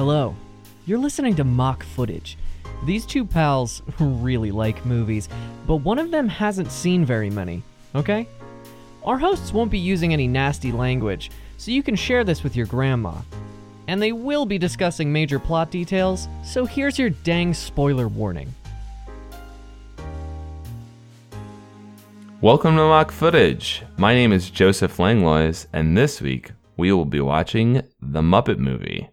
Hello. You're listening to Mock Footage. These two pals really like movies, but one of them hasn't seen very many, okay? Our hosts won't be using any nasty language, so you can share this with your grandma. And they will be discussing major plot details, so here's your dang spoiler warning. Welcome to Mock Footage. My name is Joseph Langlois, and this week we will be watching The Muppet Movie.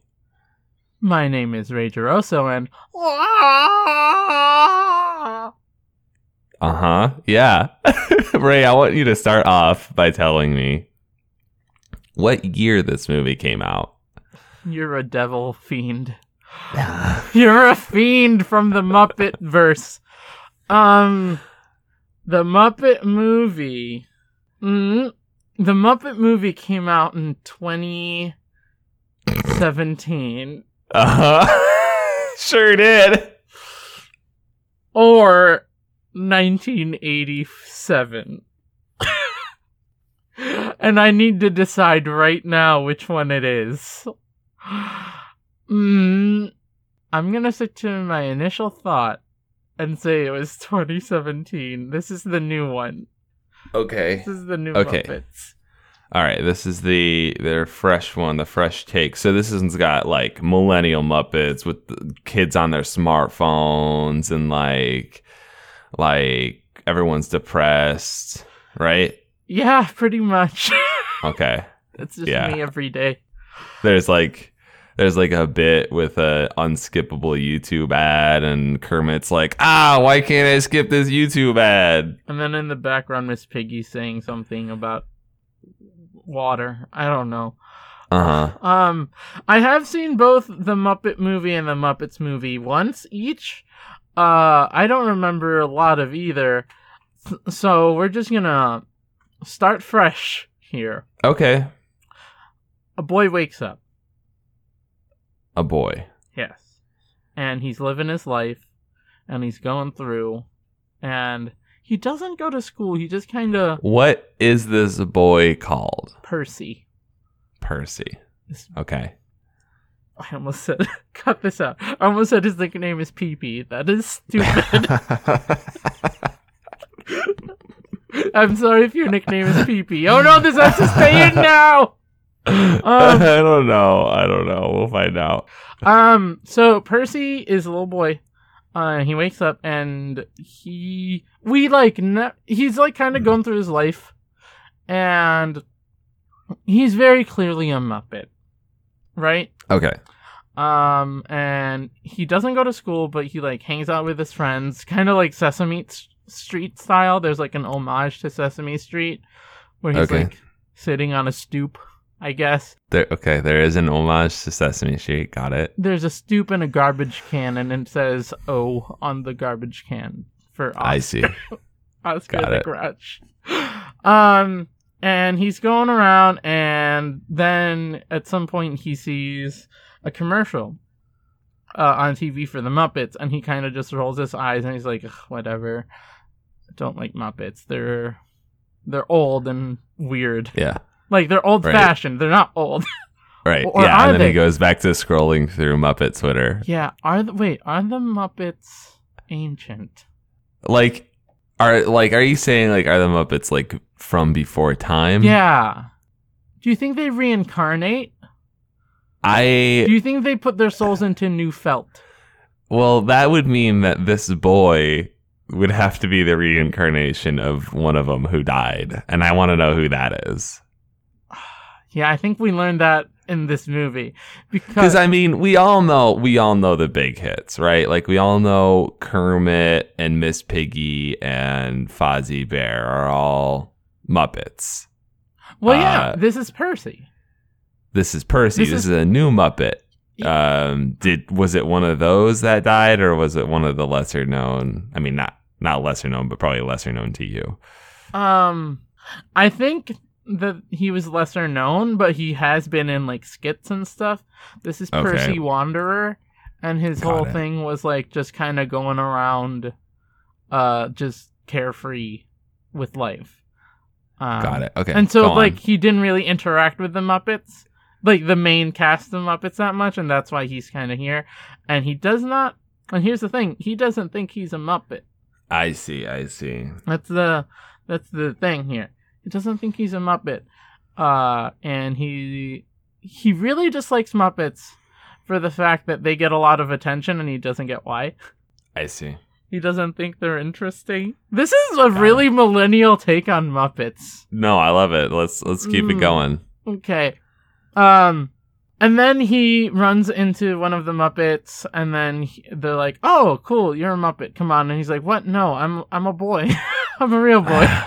My name is Ray Geroso, and Uh huh. Yeah. Ray, I want you to start off by telling me what year this movie came out. you're a devil fiend. you're a fiend from the Muppet verse. Um, the Muppet movie. Mm, the Muppet movie came out in 2017 Uh huh. sure did. or 1987. and I need to decide right now which one it is. Mm, I'm gonna stick to my initial thought and say it was 2017. This is the new one. Okay. This is the new Okay. Muppets. All right, this is the their fresh one, the fresh take. So this one's got like millennial Muppets with the kids on their smartphones and like like everyone's depressed, right? Yeah, pretty much. Okay. That's just Yeah. me every day. There's like there's like a bit with a unskippable YouTube ad and Kermit's like, "Ah, why can't I skip this YouTube ad?" And then in the background, Miss Piggy saying something about water. I don't know. Uh-huh. Um, I have seen both the Muppet movie and the Muppets movie once each. Uh, I don't remember a lot of either. So we're just gonna start fresh here. Okay. A boy wakes up. A boy. Yes. And he's living his life and he's going through and he doesn't go to school. He just kind of What is this boy called? Percy. Percy. This- Okay. I almost said cut this out. I almost said his nickname is PP. That is stupid. I'm sorry if your nickname is PP. Oh no, this has to stay in now. I don't know. I don't know. We'll find out. Um, so Percy is a little boy. Uh, he wakes up and he we like ne- he's like kind of going through his life, and he's very clearly a Muppet, right? Okay. Um, and he doesn't go to school, but he like hangs out with his friends, kind of like Sesame S- Street style. There's like an homage to Sesame Street, where he's Okay. like sitting on a stoop, I guess. There okay, there is an homage to Sesame Street. Got it. There's a stoop and a garbage can, and it says "O" on the garbage can for Oscar, I see. Oscar Got the it. Grouch. Um, and he's going around, and then at some point he sees a commercial uh, on TV for the Muppets, and he kind of just rolls his eyes and he's like, "Whatever, I don't like Muppets. They're they're old and weird. Yeah. Like they're old Right. fashioned. They're not old. Right. Or yeah, and then they? he goes back to scrolling through Muppet Twitter. yeah. Are the wait? Are the Muppets ancient? Like are like are you saying like are the Muppets like from before time? Yeah. Do you think they reincarnate? I Do you think they put their souls into new felt? well that would mean that this boy would have to be the reincarnation of one of them who died. And I want to know who that is. Yeah, I think we learned that in this movie Because I mean, we all know we all know the big hits, right? Like we all know Kermit and Miss Piggy and Fozzie Bear are all Muppets. well, yeah, uh, this is Percy. This is Percy. This This, is- is, a new Muppet. Um, did was it one of those that died, or was it one of the lesser known? I mean, not not lesser known, but probably lesser known to you. Um, I think that he was lesser known, but he has been in like skits and stuff. This is Okay. Percy Wanderer, and his Got whole it. thing was like just kind of going around, uh, just carefree with life. Um, Got it. Okay. And so, like, he didn't really interact with the Muppets like the main cast of Muppets that much, and that's why he's kind of here. And he does not. And here's the thing: he doesn't think he's a Muppet. I see. I see. That's the that's the thing here. He doesn't think he's a Muppet, uh, and he he really dislikes Muppets for the fact that they get a lot of attention, and he doesn't get why. I see. He doesn't think they're interesting. This is a really millennial take on Muppets. No, I love it. Let's let's keep it Mm. going. Okay. Um and then he runs into one of the Muppets and then he- they're like, "Oh, cool, you're a Muppet. Come on." And he's like, "What? No, I'm I'm a boy. I'm a real boy."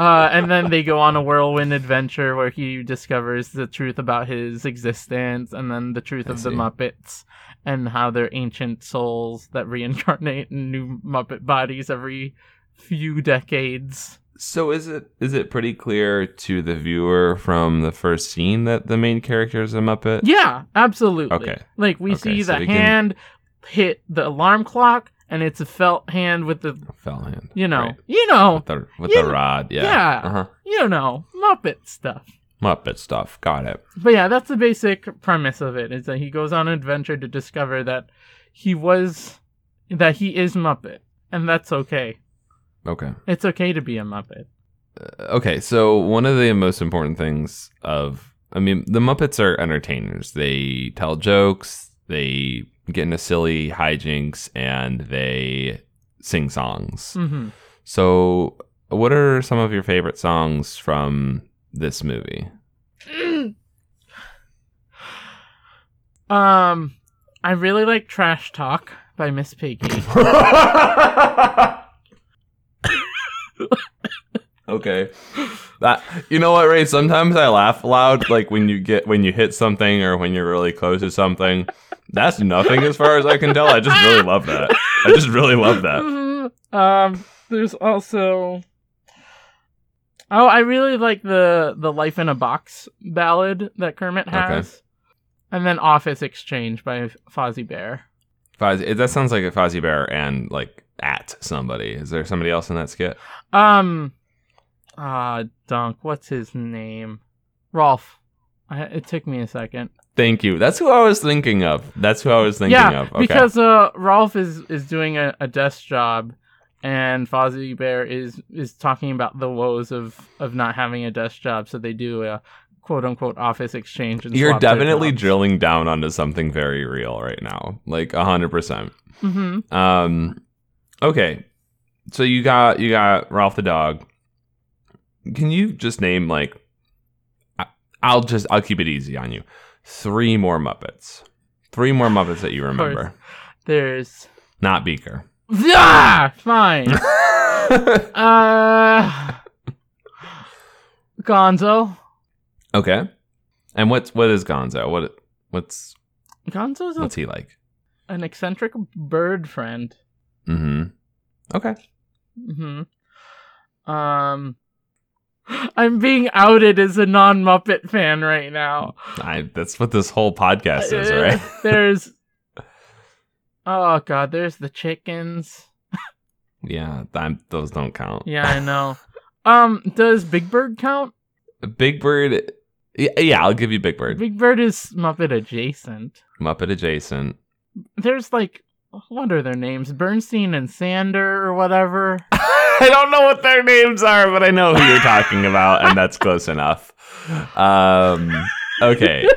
Uh, and then they go on a whirlwind adventure where he discovers the truth about his existence and then the truth I of the. Muppets and how they're ancient souls that reincarnate in new Muppet bodies every few decades. So is it is it pretty clear to the viewer from the first scene that the main character is a Muppet? Yeah, absolutely. Okay. Like we Okay, see so the we can- hand hit the alarm clock and it's a felt hand with the felt hand. you know Right. you know With the with the rod. Yeah. Yeah. Uh-huh. you know Muppet stuff. Muppet stuff. Got it. But yeah, that's the basic premise of it. Is that he goes on an adventure to discover that he was that he is Muppet, and that's okay. Okay. It's okay to be a Muppet. Okay, so one of the most important things of I mean, the Muppets are entertainers. They tell jokes, they get into silly hijinks, and they sing songs. hmm So, what are some of your favorite songs from this movie? Um, I really like Trash Talk by Miss Piggy. okay. That you know what, Ray? Sometimes I laugh loud, like when you get when you hit something or when you're really close to something. That's nothing as far as I can tell. I just really love that. I just really love that. Mhm. Um, there's also. Oh, I really like the the Life in a Box ballad that Kermit has, and then Office Exchange by Fozzie Bear. Fozzie, that sounds like a Fozzie Bear and like at somebody. Is there somebody else in that skit? Um, ah, Dunk. What's his name? Rowlf. I, it took me a second. Thank you. That's who I was thinking of. That's who I was thinking yeah, of. Okay. because uh, Rowlf is is doing a, a desk job, and Fozzie Bear is is talking about the woes of of not having a desk job. So they do a quote unquote office exchange. And You're definitely drilling down onto something very real right now. Like a hundred percent. Mhm. Um okay. So you got you got Ralph the dog. Can you just name like I- I'll just I'll keep it easy on you. Three more Muppets. Three more Muppets that you remember. There's Not Beaker. ah fine. uh, Gonzo. okay. And what's what is Gonzo? What what's Gonzo's a, what's he like? an eccentric bird friend. Mm-hmm. Okay. Mm-hmm. Um, I'm being outed as a non Muppet fan right now. I, that's what this whole podcast is, Uh, right? there's, oh god, there's the chickens. Yeah, I'm, those don't count. Yeah, I know. um, does Big Bird count? Big Bird. Yeah, yeah, I'll give you Big Bird. Big Bird is Muppet adjacent. Muppet adjacent. There's like, what are their names? Bernstein and Sander or whatever. I don't know what their names are, but I know who you're talking about, and that's close enough. Um, okay.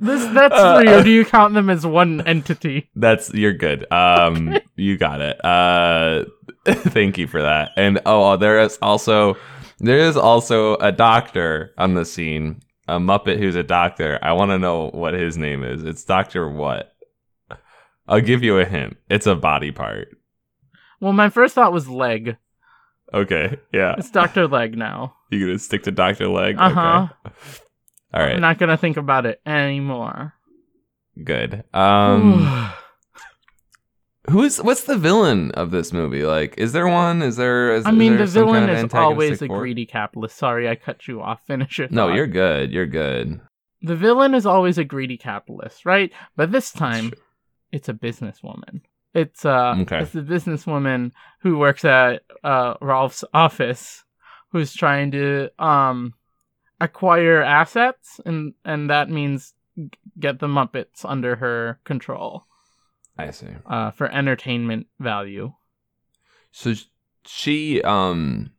This that's Uh, three, or do you count them as one entity? That's you're good. Um, you got it. Uh, thank you for that. And oh, there is also there is also a doctor on the scene, a Muppet who's a doctor. I want to know what his name is. It's Doctor what? I'll give you a hint. It's a body part. Well, my first thought was leg. Okay. Yeah. It's Doctor Leg now. You're gonna stick to Doctor Leg? Uh huh. Okay. All right. I'm not gonna think about it anymore. Good. Um. Who's what's the villain of this movie? Like, is there one? Is there? Is, I mean, is the villain kind of is always a greedy capitalist. Sorry, I cut you off. Finish your No, you're good. You're good. The villain is always a greedy capitalist, right? But this time, it's a businesswoman. It's uh, Okay. it's the businesswoman who works at uh Rowlf's office, who's trying to um acquire assets, and and that means get the Muppets under her control I see. uh for entertainment value. So she um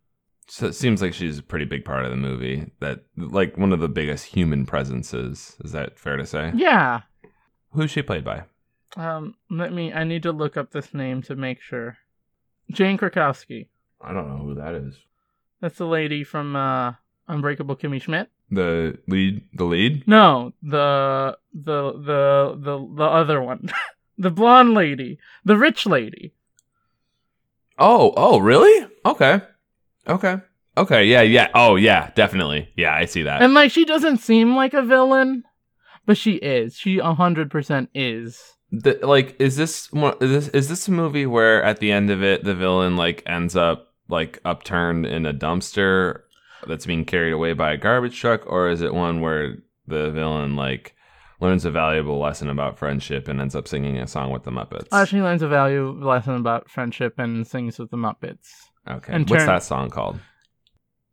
so it seems like she's a pretty big part of the movie. That like one of the biggest human presences. Is that fair to say? Yeah. Who's she played by? Um. Let me. I need to look up this name to make sure. Jane Krakowski. I don't know who that is. That's the lady from uh Unbreakable Kimmy Schmidt. The lead the lead? No, the the the the the other one, the blonde lady, the rich lady. Oh, oh, really? Okay. Okay. Okay, yeah, yeah. Oh, yeah, definitely. Yeah, I see that. And like she doesn't seem like a villain, but she is. She a hundred percent is. The, like is this one is this is this a movie where at the end of it the villain like ends up like upturned in a dumpster that's being carried away by a garbage truck or is it one where the villain like learns a valuable lesson about friendship and ends up singing a song with the Muppets? Uh, she learns a value lesson about friendship and sings with the Muppets. okay. and What's turn- that song called?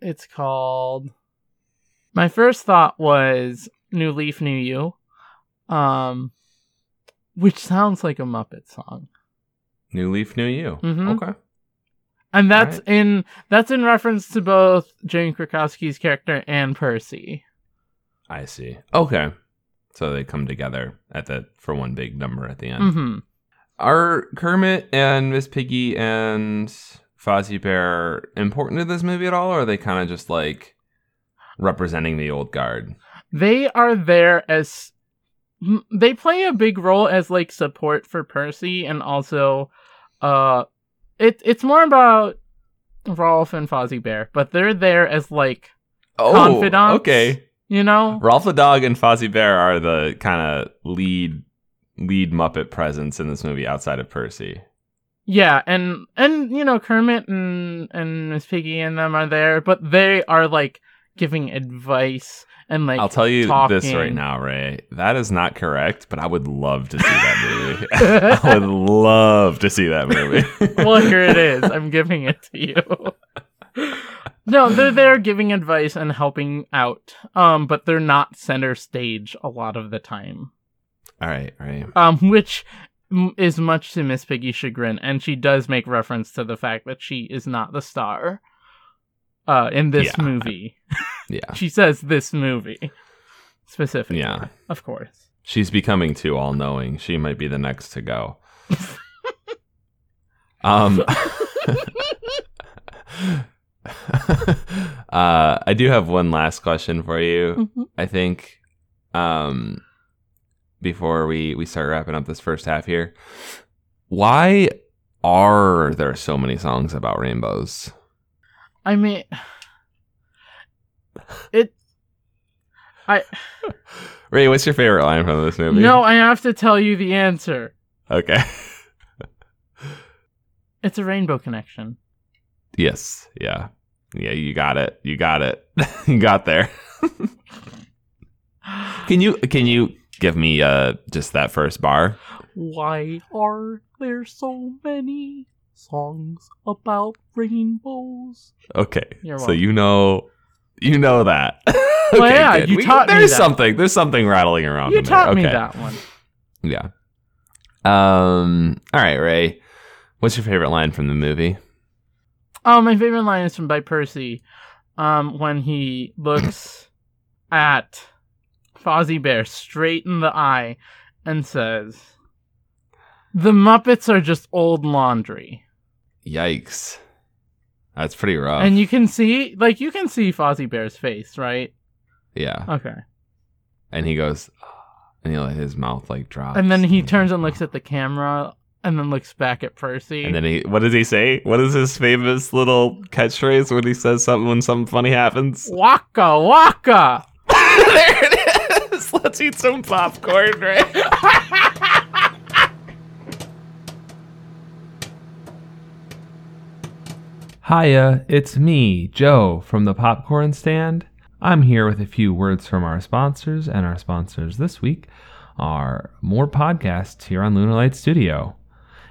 It's called. My first thought was "New Leaf, New You," um, which sounds like a Muppet song, New Leaf, New You. Mhm. Okay. and that's Alright. in that's in reference to both Jane Krakowski's character and Percy. I see. Okay. So they come together at the for one big number at the end. hmm Are Kermit and Miss Piggy and Fozzie Bear important to this movie at all, or are they kind of just like representing the old guard? They are there as they play a big role as like support for Percy, and also, uh, it it's more about Rowlf and Fozzie Bear, but they're there as like Oh, Confidants? okay. you know Rowlf the dog and Fozzie Bear are the kind of lead lead Muppet presence in this movie outside of Percy. Yeah, and and you know Kermit and and Miss Piggy and them are there, but they are like giving advice and like I'll tell you this right now, Ray. That is not correct, but I would love to see that movie. I would love to see that movie. well, here it is. I'm giving it to you. no, they're there giving advice and helping out. Um, but they're not center stage a lot of the time. all right, all right. Um, which is much to Miss Piggy's chagrin, and she does make reference to the fact that she is not the star. Uh, in this Yeah. movie, Yeah. she says this movie specifically. Yeah. of course. She's becoming too all knowing. She might be the next to go. um uh I do have one last question for you. Mhm. I think um before we we start wrapping up this first half here. Why are there so many songs about rainbows? I mean, it. I Ray, what's your favorite line from this movie? no, I have to tell you the answer. Okay. It's a rainbow connection. Yes. Yeah. Yeah, you got it. You got it. you got there. can you can you give me uh just that first bar? Why are there so many songs about rainbows? Okay. So you know you know that. Well, okay, yeah, good. you We- taught me There's that. something. There's something rattling around. You in there. taught me Okay. that one. Yeah. Um all right, Ray. What's your favorite line from the movie? Oh, my favorite line is from by Percy, um, when he looks at Fozzie Bear straight in the eye and says, "The Muppets are just old laundry." Yikes. That's pretty rough. And you can see, like, you can see Fozzie Bear's face, right? yeah. Okay. And he goes ah, and he like his mouth like drops. And then he turns and looks at the camera, and then looks back at Percy. And then he, what does he say? What is his famous little catchphrase when he says something when something funny happens? Waka waka. there it is. Let's eat some popcorn, right? Hiya, it's me, Joe, from the Popcorn Stand. I'm here with a few words from our sponsors, and our sponsors this week are more podcasts here on Lunar Light Studio.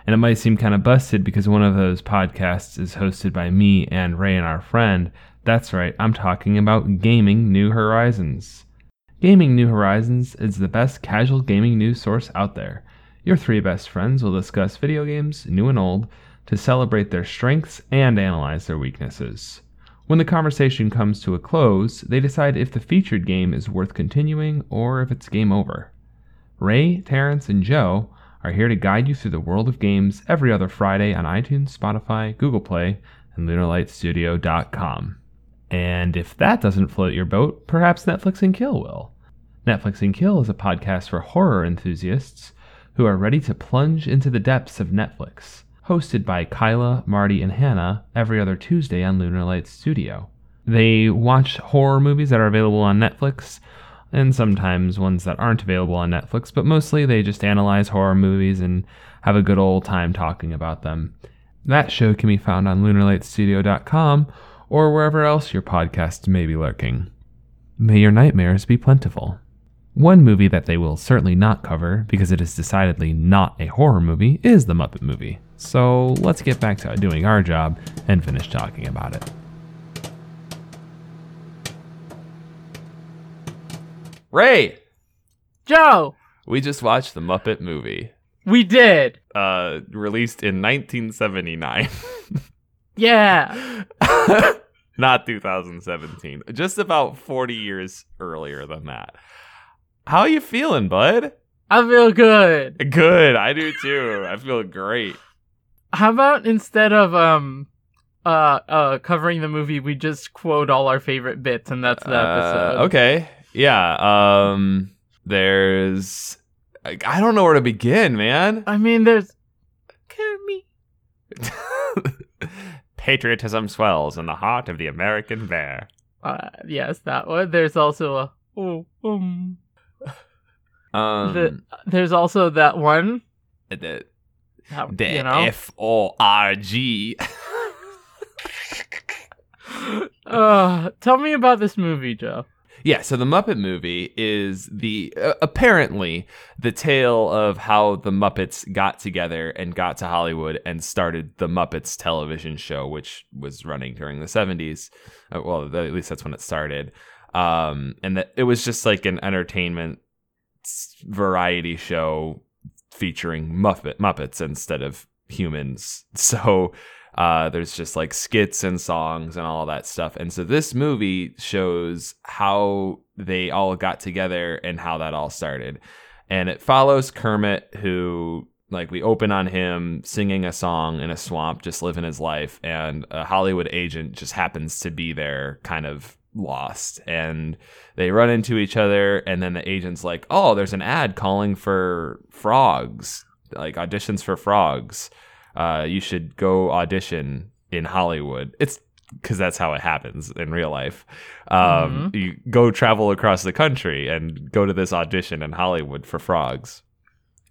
And it might seem kind of busted because one of those podcasts is hosted by me and Ray and our friend. That's right, I'm talking about Gaming New Horizons. Gaming New Horizons is the best casual gaming news source out there. Your three best friends will discuss video games, new and old, to celebrate their strengths and analyze their weaknesses. When the conversation comes to a close, they decide if the featured game is worth continuing or if it's game over. Ray, Terrence, and Joe are here to guide you through the world of games every other Friday on iTunes, Spotify, Google Play, and LunarLightStudio.com. And if that doesn't float your boat, perhaps Netflix and Kill will. Netflix and Kill is a podcast for horror enthusiasts who are ready to plunge into the depths of Netflix hosted by Kyla, Marty, and Hannah every other Tuesday on Lunar Light Studio. They watch horror movies that are available on Netflix, and sometimes ones that aren't available on Netflix, but mostly they just analyze horror movies and have a good old time talking about them. That show can be found on lunarlightstudio.com or wherever else your podcast may be lurking. May your nightmares be plentiful. One movie that they will certainly not cover, because it is decidedly not a horror movie, is The Muppet Movie. So let's get back to doing our job and finish talking about it. Ray, Joe, we just watched the Muppet movie, we did. uh, released in 1979, Yeah. not 2017. Just about 40 years earlier than that. How are you feeling, bud? I feel good. Good. I do too. I feel great. How about instead of um uh uh covering the movie, we just quote all our favorite bits and that's the episode. Uh, okay. Yeah. Um. There's. I I don't know where to begin, man. I mean there's Kermit. Patriotism swells in the heart of the American bear. Uh yes, that one. There's also a oh um Um. the, there's also that one. the The you know? F O R G. uh, tell me about this movie, Joe. Yeah, so the Muppet movie is the uh, apparently the tale of how the Muppets got together and got to Hollywood and started the Muppets television show, which was running during the 70s. Uh, well, at least that's when it started. Um, and that it was just like an entertainment variety show featuring Muppet Muppets instead of humans. So uh, there's just like skits and songs and all that stuff. And so this movie shows how they all got together and how that all started. And it follows Kermit, who, like, we open on him singing a song in a swamp, just living his life. And a Hollywood agent just happens to be there, kind of lost. And they run into each other. And then the agent's like, oh, there's an ad calling for frogs, like auditions for frogs uh, you should go audition in Hollywood. It's because that's how it happens in real life. Um, You go travel across the country and go to this audition in Hollywood for frogs.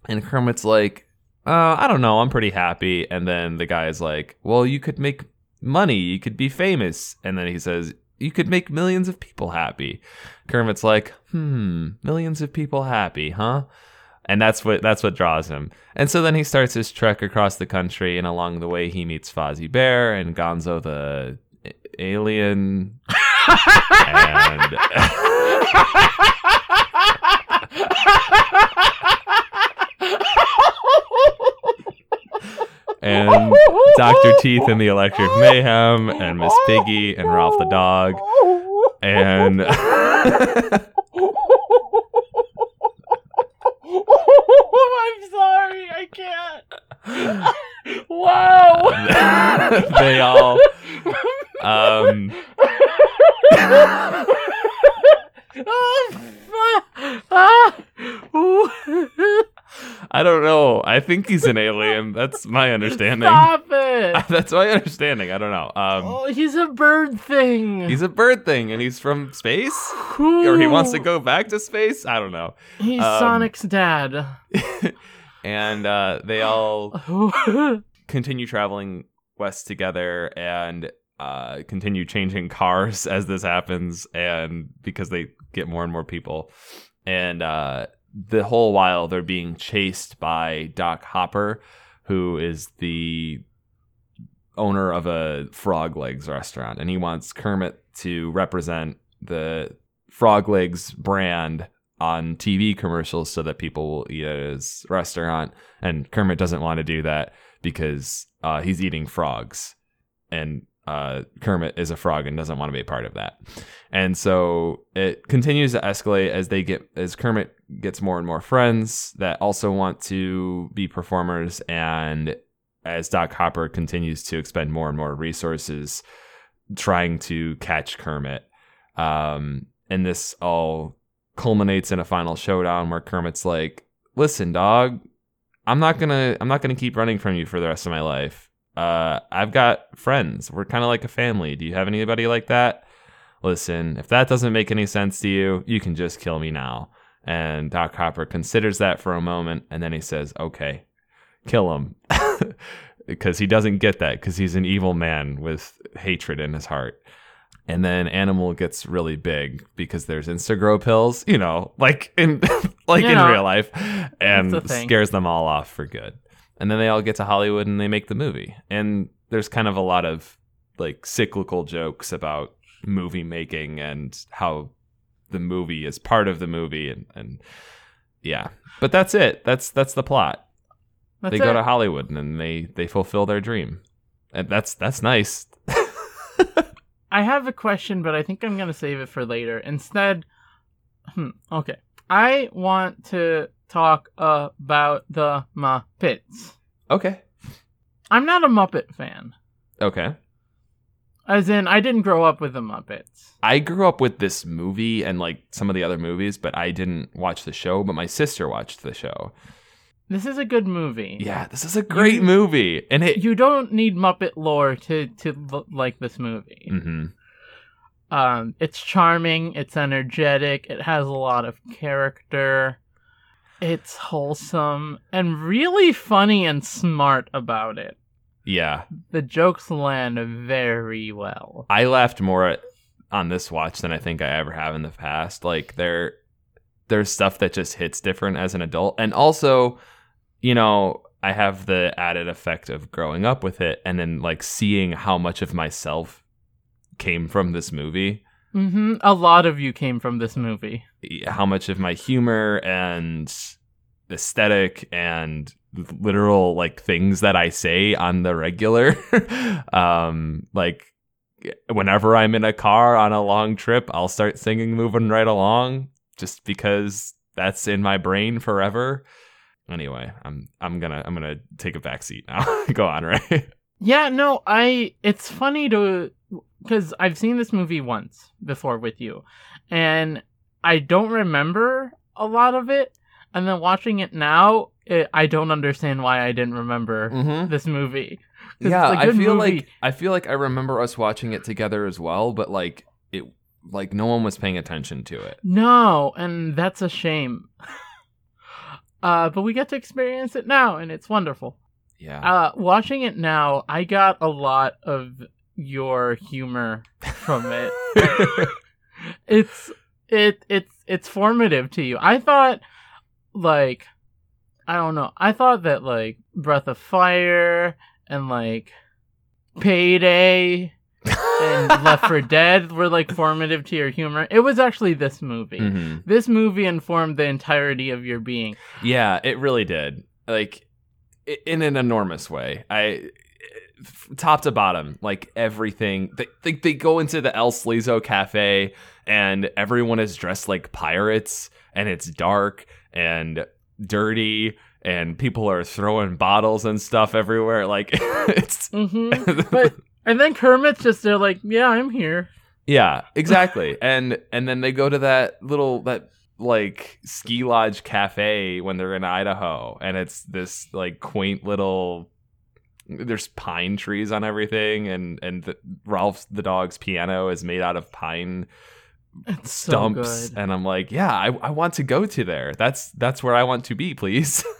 And Kermit's like, uh, I don't know, I'm pretty happy. And then the guy's like, Well, you could make money, you could be famous. And then he says, You could make millions of people happy. Kermit's like, Hmm, millions of people happy, huh? and that's what that's what draws him. And so then he starts his trek across the country, and along the way he meets Fozzie Bear and Gonzo the alien, and and Doctor Teeth and the Electric Mayhem, and Miss Piggy and Ralph the dog, and I'm sorry, I can't. wow. they all um Ah, ooh. I don't know. I think he's an alien. That's my understanding. Stop it. That's my understanding. I don't know. Um Oh, he's a bird thing. he's a bird thing and he's from space or he wants to go back to space. I don't know. He's um, Sonic's dad. And uh they all continue traveling west together and uh, continue changing cars as this happens and because they get more and more people and uh, the whole while they're being chased by doc hopper who is the owner of a Frog Legs restaurant, and he wants Kermit to represent the Frog Legs brand on TV commercials so that people will eat at his restaurant. And Kermit doesn't want to do that because uh, he's eating frogs, and uh, Kermit is a frog and doesn't want to be a part of that. And so it continues to escalate as they get as Kermit gets more and more friends that also want to be performers, and as Doc Hopper continues to expend more and more resources trying to catch Kermit. Um, and this all culminates in a final showdown where Kermit's like, "Listen, dog, I'm not gonna I'm not gonna keep running from you for the rest of my life. Uh, I've got friends. We're kind of like a family. Do you have anybody like that? Listen, if that doesn't make any sense to you, you can just kill me now." And Doc Hopper considers that for a moment, and then he says, "Okay, kill him," because he doesn't get that because he's an evil man with hatred in his heart. And then Animal gets really big because there's Instagrow pills, you know, like in like You in know, real life, and scares them all off for good. And then they all get to Hollywood and they make the movie. And there's kind of a lot of like cyclical jokes about movie making and how the movie is part of the movie and, and yeah. But that's it. That's that's the plot. That's they it. go to Hollywood and then they they fulfill their dream. And that's that's nice. I have a question, but I think I'm gonna save it for later. Instead, hmm, okay. I want to talk about the Muppets. Okay. I'm not a Muppet fan. Okay. As in, I didn't grow up with the Muppets. I grew up with this movie and like some of the other movies, but I didn't watch the show, but my sister watched the show. This is a good movie. Yeah, this is a great You- movie. And it You don't need Muppet lore to to like this movie. Mhm. Um, it's charming. It's energetic. It has a lot of character. It's wholesome and really funny and smart about it. Yeah. The jokes land very well. I laughed more at, on this watch than I think I ever have in the past. Like there there's stuff that just hits different as an adult. And also, you know, I have the added effect of growing up with it and then like seeing how much of myself came from this movie. Hmm A lot of you came from this movie. how much of my humor and aesthetic and literal like things that I say on the regular um like whenever I'm in a car on a long trip I'll start singing moving right along just because that's in my brain forever anyway I'm I'm gonna I'm gonna take a back seat now go on right Yeah, no, I. It's funny to because I've seen this movie once before with you, and I don't remember a lot of it. And then watching it now, it, I don't understand why I didn't remember mm-hmm. this movie. yeah i feel movie. like i feel like i remember us watching it together as well but like it like no one was paying attention to it No, and that's a shame. uh, but we get to experience it now, and it's wonderful. yeah Uh, watching it now, I got a lot of your humor from it. it's it it's it's formative to you. I thought like I don't know. I thought that like Breath of Fire and like Payday and Left for Dead were like formative to your humor. It was actually this movie. Mhm. This movie informed the entirety of your being. yeah it really did like in an enormous way i top to bottom like everything they, they, they go into the el Sleazo cafe and everyone is dressed like pirates and it's dark and dirty and people are throwing bottles and stuff everywhere like it's hmm But and then Kermit's just there like, yeah, I'm here. Yeah, exactly. and and then they go to that little that like ski lodge cafe when they're in Idaho and it's this like quaint little there's pine trees on everything and and the, Ralph the dog's piano is made out of pine It's so stumps good. and I'm like, yeah, I, I want to go to there. That's that's where I want to be, please.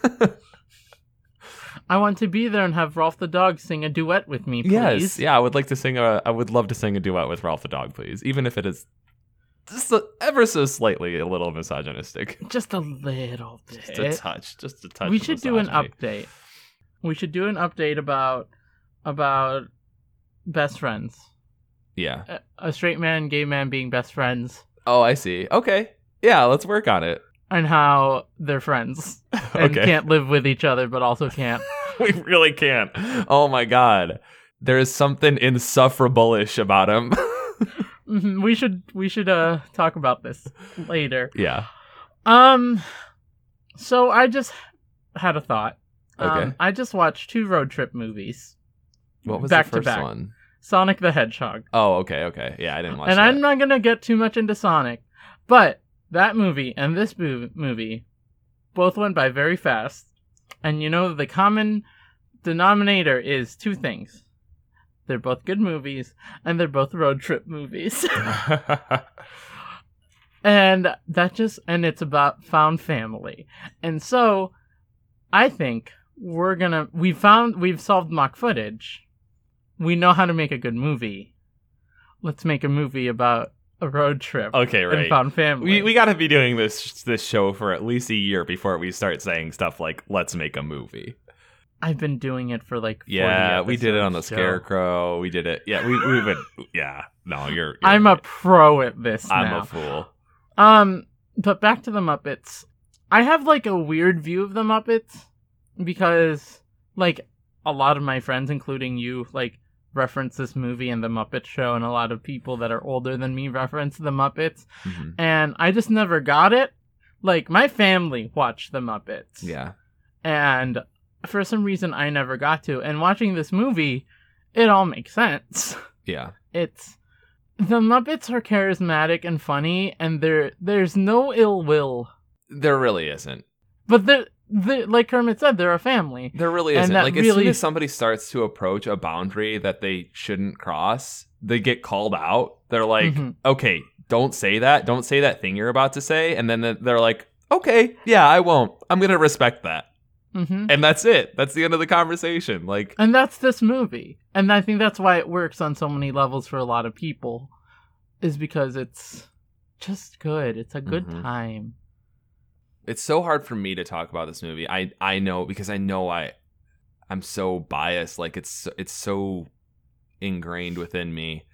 I want to be there and have Ralph the dog sing a duet with me, please. yes, yeah, I would like to sing a I would love to sing a duet with Ralph the dog, please, even if it is just a, ever so slightly a little misogynistic. Just a little bit. Just a touch, just a touch. we should do an update. We should do an update about about best friends. Yeah. A, a straight man, gay man being best friends, Oh, I see. Okay. Yeah, let's work on it. and how they're friends and okay. can't live with each other, but also can't. we really can't. Oh my god. There is something insufferable-ish about him. Mhm, we should we should uh talk about this later. yeah. Um, so I just had a thought. Okay. Um, I just watched two road trip movies, What was Back the to first back. one? Sonic the Hedgehog. Oh, okay, okay. Yeah, I didn't watch that. and that. I'm not gonna get too much into Sonic, but that movie and this mo- movie both went by very fast. And you know the common denominator is two things: they're both good movies, and they're both road trip movies. and that just and it's about found family. And so, I think we're gonna we found we've solved mock footage. We know how to make a good movie. Let's make a movie about a road trip okay, and right. found family. We we got to be doing this this show for at least a year before we start saying stuff like "Let's make a movie." I've been doing it for like 40 Yeah, we did it on the Scarecrow. We did it. Yeah, we we've been. Yeah, no, you're. you're I'm a pro at this I'm now. a fool. Um, but back to the Muppets. I have like a weird view of the Muppets because, like, a lot of my friends, including you, like reference this movie and the Muppet Show, and a lot of people that are older than me reference the Muppets, Mhm. and I just never got it. Like my family watched the Muppets, Yeah, and for some reason I never got to. And watching this movie, it all makes sense. yeah, it's the Muppets are charismatic and funny, and there there's no ill will. there really isn't. But the the like Kermit said, they're a family. There really isn't. Like as soon as somebody starts to approach a boundary that they shouldn't cross, they get called out. They're like, Mhm. "Okay, don't say that. Don't say that thing you're about to say." And then they're like, "Okay, yeah, I won't. I'm gonna respect that." hmm And that's it. That's the end of the conversation. Like, And that's this movie, and I think that's why it works on so many levels for a lot of people, is because it's just good. It's a good Mhm. time. It's so hard for me to talk about this movie. I I know because I know I I'm so biased. Like it's it's so ingrained within me.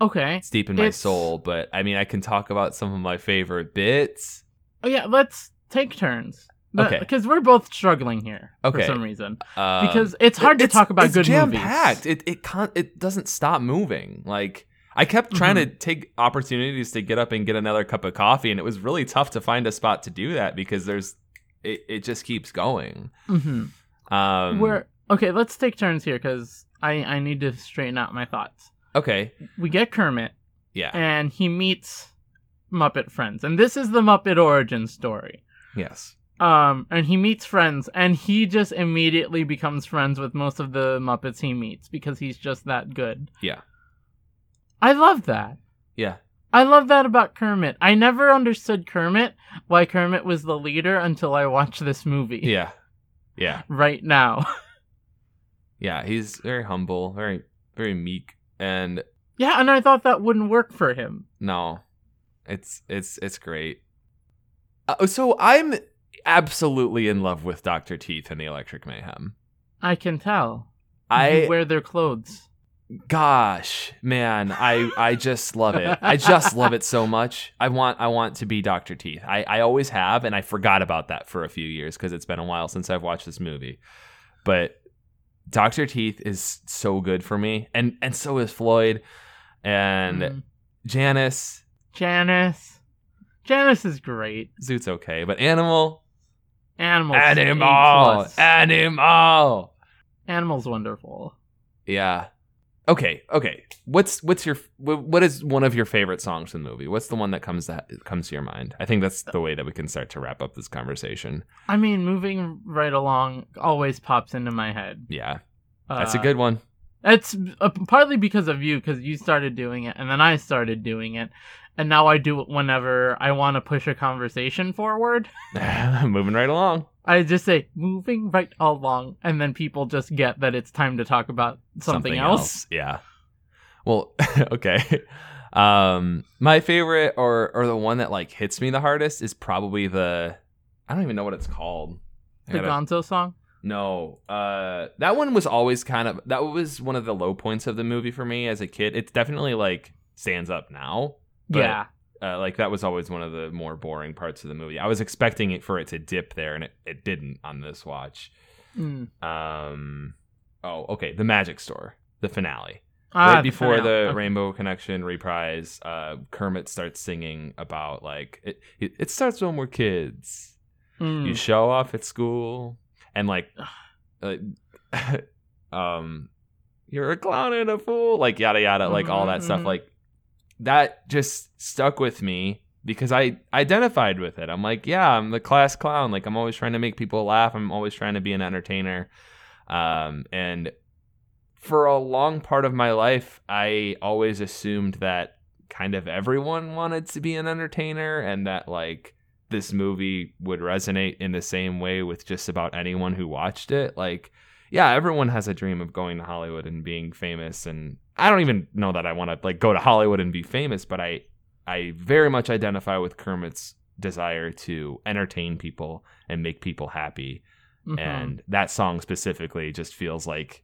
Okay. It's deep in my It's- soul. But I mean, I can talk about some of my favorite bits. Oh yeah, let's take turns. Okay. Because we're both struggling here Okay. for some reason. Um, Because it's hard to talk about it's good jam movies. packed. It it can't. It doesn't stop moving. Like I kept trying to take opportunities to get up and get another cup of coffee, and it was really tough to find a spot to do that because there's it. It just keeps going. hmm Um, We're okay. Let's take turns here because I I need to straighten out my thoughts. okay. We get Kermit, Yeah. and he meets Muppet friends, and this is the Muppet origin story. yes. Um, and he meets friends, and he just immediately becomes friends with most of the Muppets he meets because he's just that good. Yeah. I love that. Yeah. I love that about Kermit. I never understood Kermit, why Kermit was the leader until I watched this movie. Yeah. Yeah. Right now. Yeah. He's very humble, very very meek, and yeah, and I thought that wouldn't work for him. no, it's it's it's great. Uh, so I'm absolutely in love with Doctor Teeth and the Electric Mayhem. I can tell. I you wear their clothes. Gosh man i i just love it i just love it so much i want i want to be dr teeth i i always have and i forgot about that for a few years because it's been a while since i've watched this movie but dr teeth is so good for me and and so is floyd and Mm. janice Janice. Janice is great. zoot's okay but animal Animals. animal animal Animals wonderful. yeah okay okay. What's what's your what is one of your favorite songs in the movie? What's the one that comes that comes to your mind? I think that's the way that we can start to wrap up this conversation. I mean, moving right along always pops into my head. yeah. That's a Uh, good one. It's uh, partly because of you, because you started doing it, and then I started doing it, and now I do it whenever I want to push a conversation forward. moving right along I just say moving right along, and then people just get that it's time to talk about something, else. yeah well okay um my favorite or or the one that like hits me the hardest is probably the i don't even know what it's called I The gotta- Gonzo song. No, uh, that one was always kind of that was one of the low points of the movie for me as a kid. It's definitely like stands up now. But, yeah. uh, like that was always one of the more boring parts of the movie. I was expecting it for it to dip there, and it, it didn't on this watch. Mm. Um, oh, okay, the Magic Store, the finale. Ah, right before finale. the Okay. Rainbow Connection reprise, uh, Kermit starts singing about like it. It, it starts when we're kids. Mm. You show off at school, and like, uh, um, you're a clown and a fool, like yada yada, like all that stuff. Mhm. Like that just stuck with me because I identified with it. I'm like, yeah, I'm the class clown. Like I'm always trying to make people laugh. I'm always trying to be an entertainer. Um, and for a long part of my life, I always assumed that kind of everyone wanted to be an entertainer and that like this movie would resonate in the same way with just about anyone who watched it. Like, yeah, everyone has a dream of going to Hollywood and being famous and I don't even know that I want to like go to Hollywood and be famous, but I I very much identify with Kermit's desire to entertain people and make people happy Mhm. and that song specifically just feels like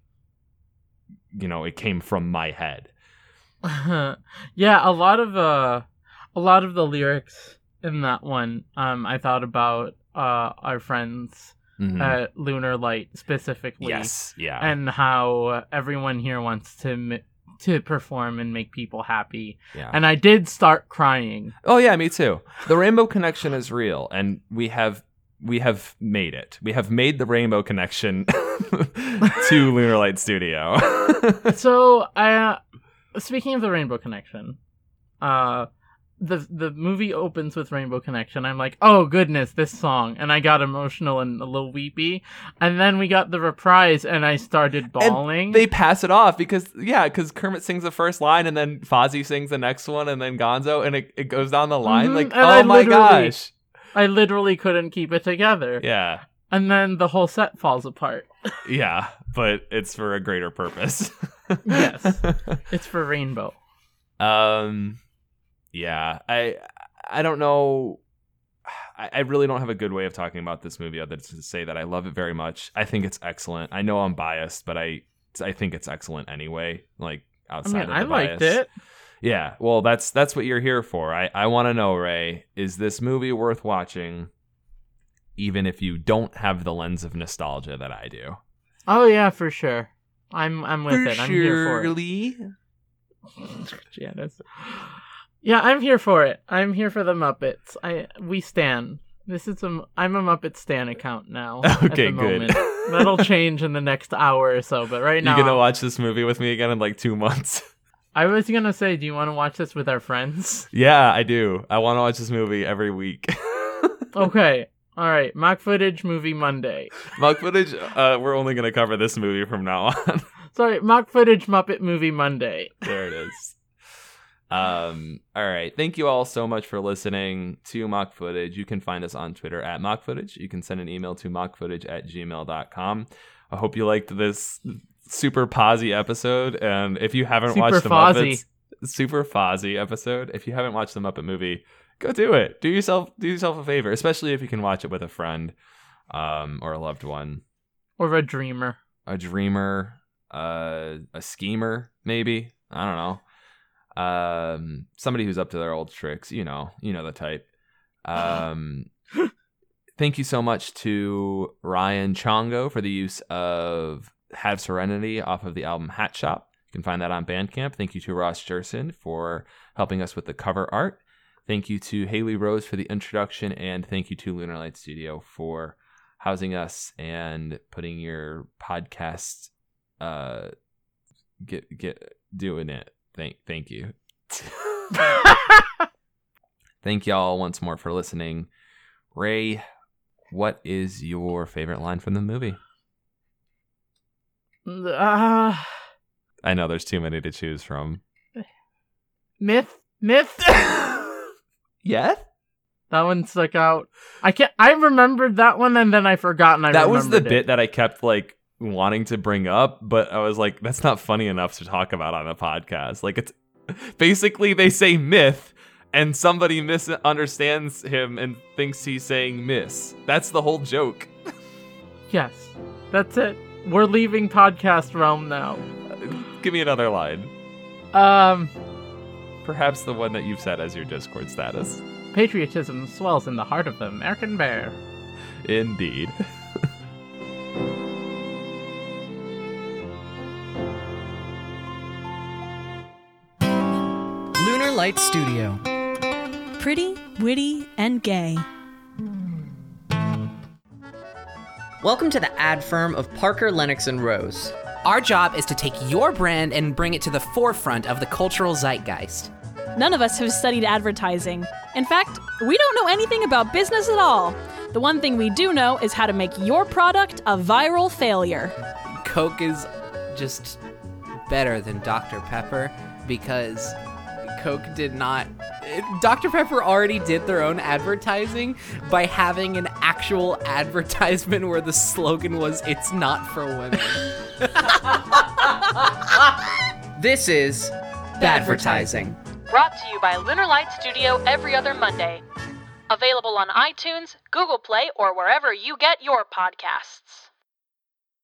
you know it came from my head yeah, a lot of uh, a lot of the lyrics in that one, um, I thought about uh our friends Mhm. at Lunar Light specifically, yes yeah and how everyone here wants to m- to perform and make people happy, yeah. And I did start crying. oh yeah me too. The rainbow connection is real and we have we have made it. We have made the rainbow connection to lunar light studio. So, uh, speaking of the Rainbow Connection, uh, the the movie opens with Rainbow Connection. I'm like, oh goodness, this song, and I got emotional and a little weepy. And then we got the reprise, and I started bawling. they pass it off because yeah because kermit sings the first line and then fozzie sings the next one and then gonzo and it, it goes down the line Mhm, like and I oh my gosh I literally couldn't keep it together. yeah And then the whole set falls apart. Yeah, but it's for a greater purpose. Yes. It's for Rainbow. um yeah, I I don't know I, I really don't have a good way of talking about this movie other than to say that I love it very much. I think it's excellent. I know I'm biased, but I I think it's excellent anyway. Like outside I mean, of the I liked it. Yeah, well, that's that's what you're here for. I I want to know, Ray, is this movie worth watching, even if you don't have the lens of nostalgia that I do? Oh yeah, for sure. I'm I'm with it. I'm here for it. Surely. Janice. Yeah, I'm here for it. I'm here for the Muppets. I we stan. This is a I'm a Muppet stan account now. at Okay, the good. moment. That'll change in the next hour or so, but right now You gonna watch this movie with me again in like two months? I was gonna say, do you want to watch this with our friends? yeah, I do. I want to watch this movie every week. Okay. All right. Mock footage movie Monday. Mock footage. Uh, we're only gonna cover this movie from now on. Sorry, mock footage Muppet movie Monday. there it is. Um. All right. Thank you all so much for listening to Mock Footage. You can find us on Twitter at Mock Footage. You can send an email to mockfootage at gmail.com. I hope you liked this super Posy episode. And if you haven't Super watched the Fozzie. Muppets, super Fozzie episode. If you haven't watched the Muppet movie, go do it. Do yourself do yourself a favor, especially if you can watch it with a friend, um, or a loved one, Or a dreamer. a dreamer, uh, a schemer, maybe. I don't know. Um, somebody who's up to their old tricks. You know, you know the type. Um, thank you so much to Ryan Chongo for the use of Have Serenity off of the album Hat Shop. You can find that on Bandcamp. Thank you to Ross Jerson for helping us with the cover art. Thank you to Haley Rose for the introduction, and thank you to Lunar Light Studio for housing us and putting your podcast uh get get doing it. Thank thank you. thank y'all once more for listening. Ray, what is your favorite line from the movie? Uh, I know there's too many to choose from. myth, myth. Yeah? that one stuck out. I can't. I remembered that one, and then I forgot. And I that was the remembered bit that I kept like wanting to bring up, but I was like, that's not funny enough to talk about on a podcast. Like it's basically they say myth and somebody misunderstands him and thinks he's saying miss. That's the whole joke. Yes. That's it. We're leaving podcast realm now. Give me another line. Um, Perhaps the one that you've set as your Discord status. patriotism swells in the heart of the American bear. Indeed. Light Studio. Pretty, witty, and gay. Welcome to the ad firm of Parker, Lennox, and Rose. Our job is to take your brand and bring it to the forefront of the cultural zeitgeist. None of us have studied advertising. In fact, we don't know anything about business at all. The one thing we do know is how to make your product a viral failure. Coke is just better than Dr. Pepper because Coke did not. Eh, Dr. Pepper already did their own advertising by having an actual advertisement where the slogan was, It's not for women. This is Advertising. Brought to you by Lunar Light Studio every other Monday. Available on iTunes, Google Play, or wherever you get your podcasts.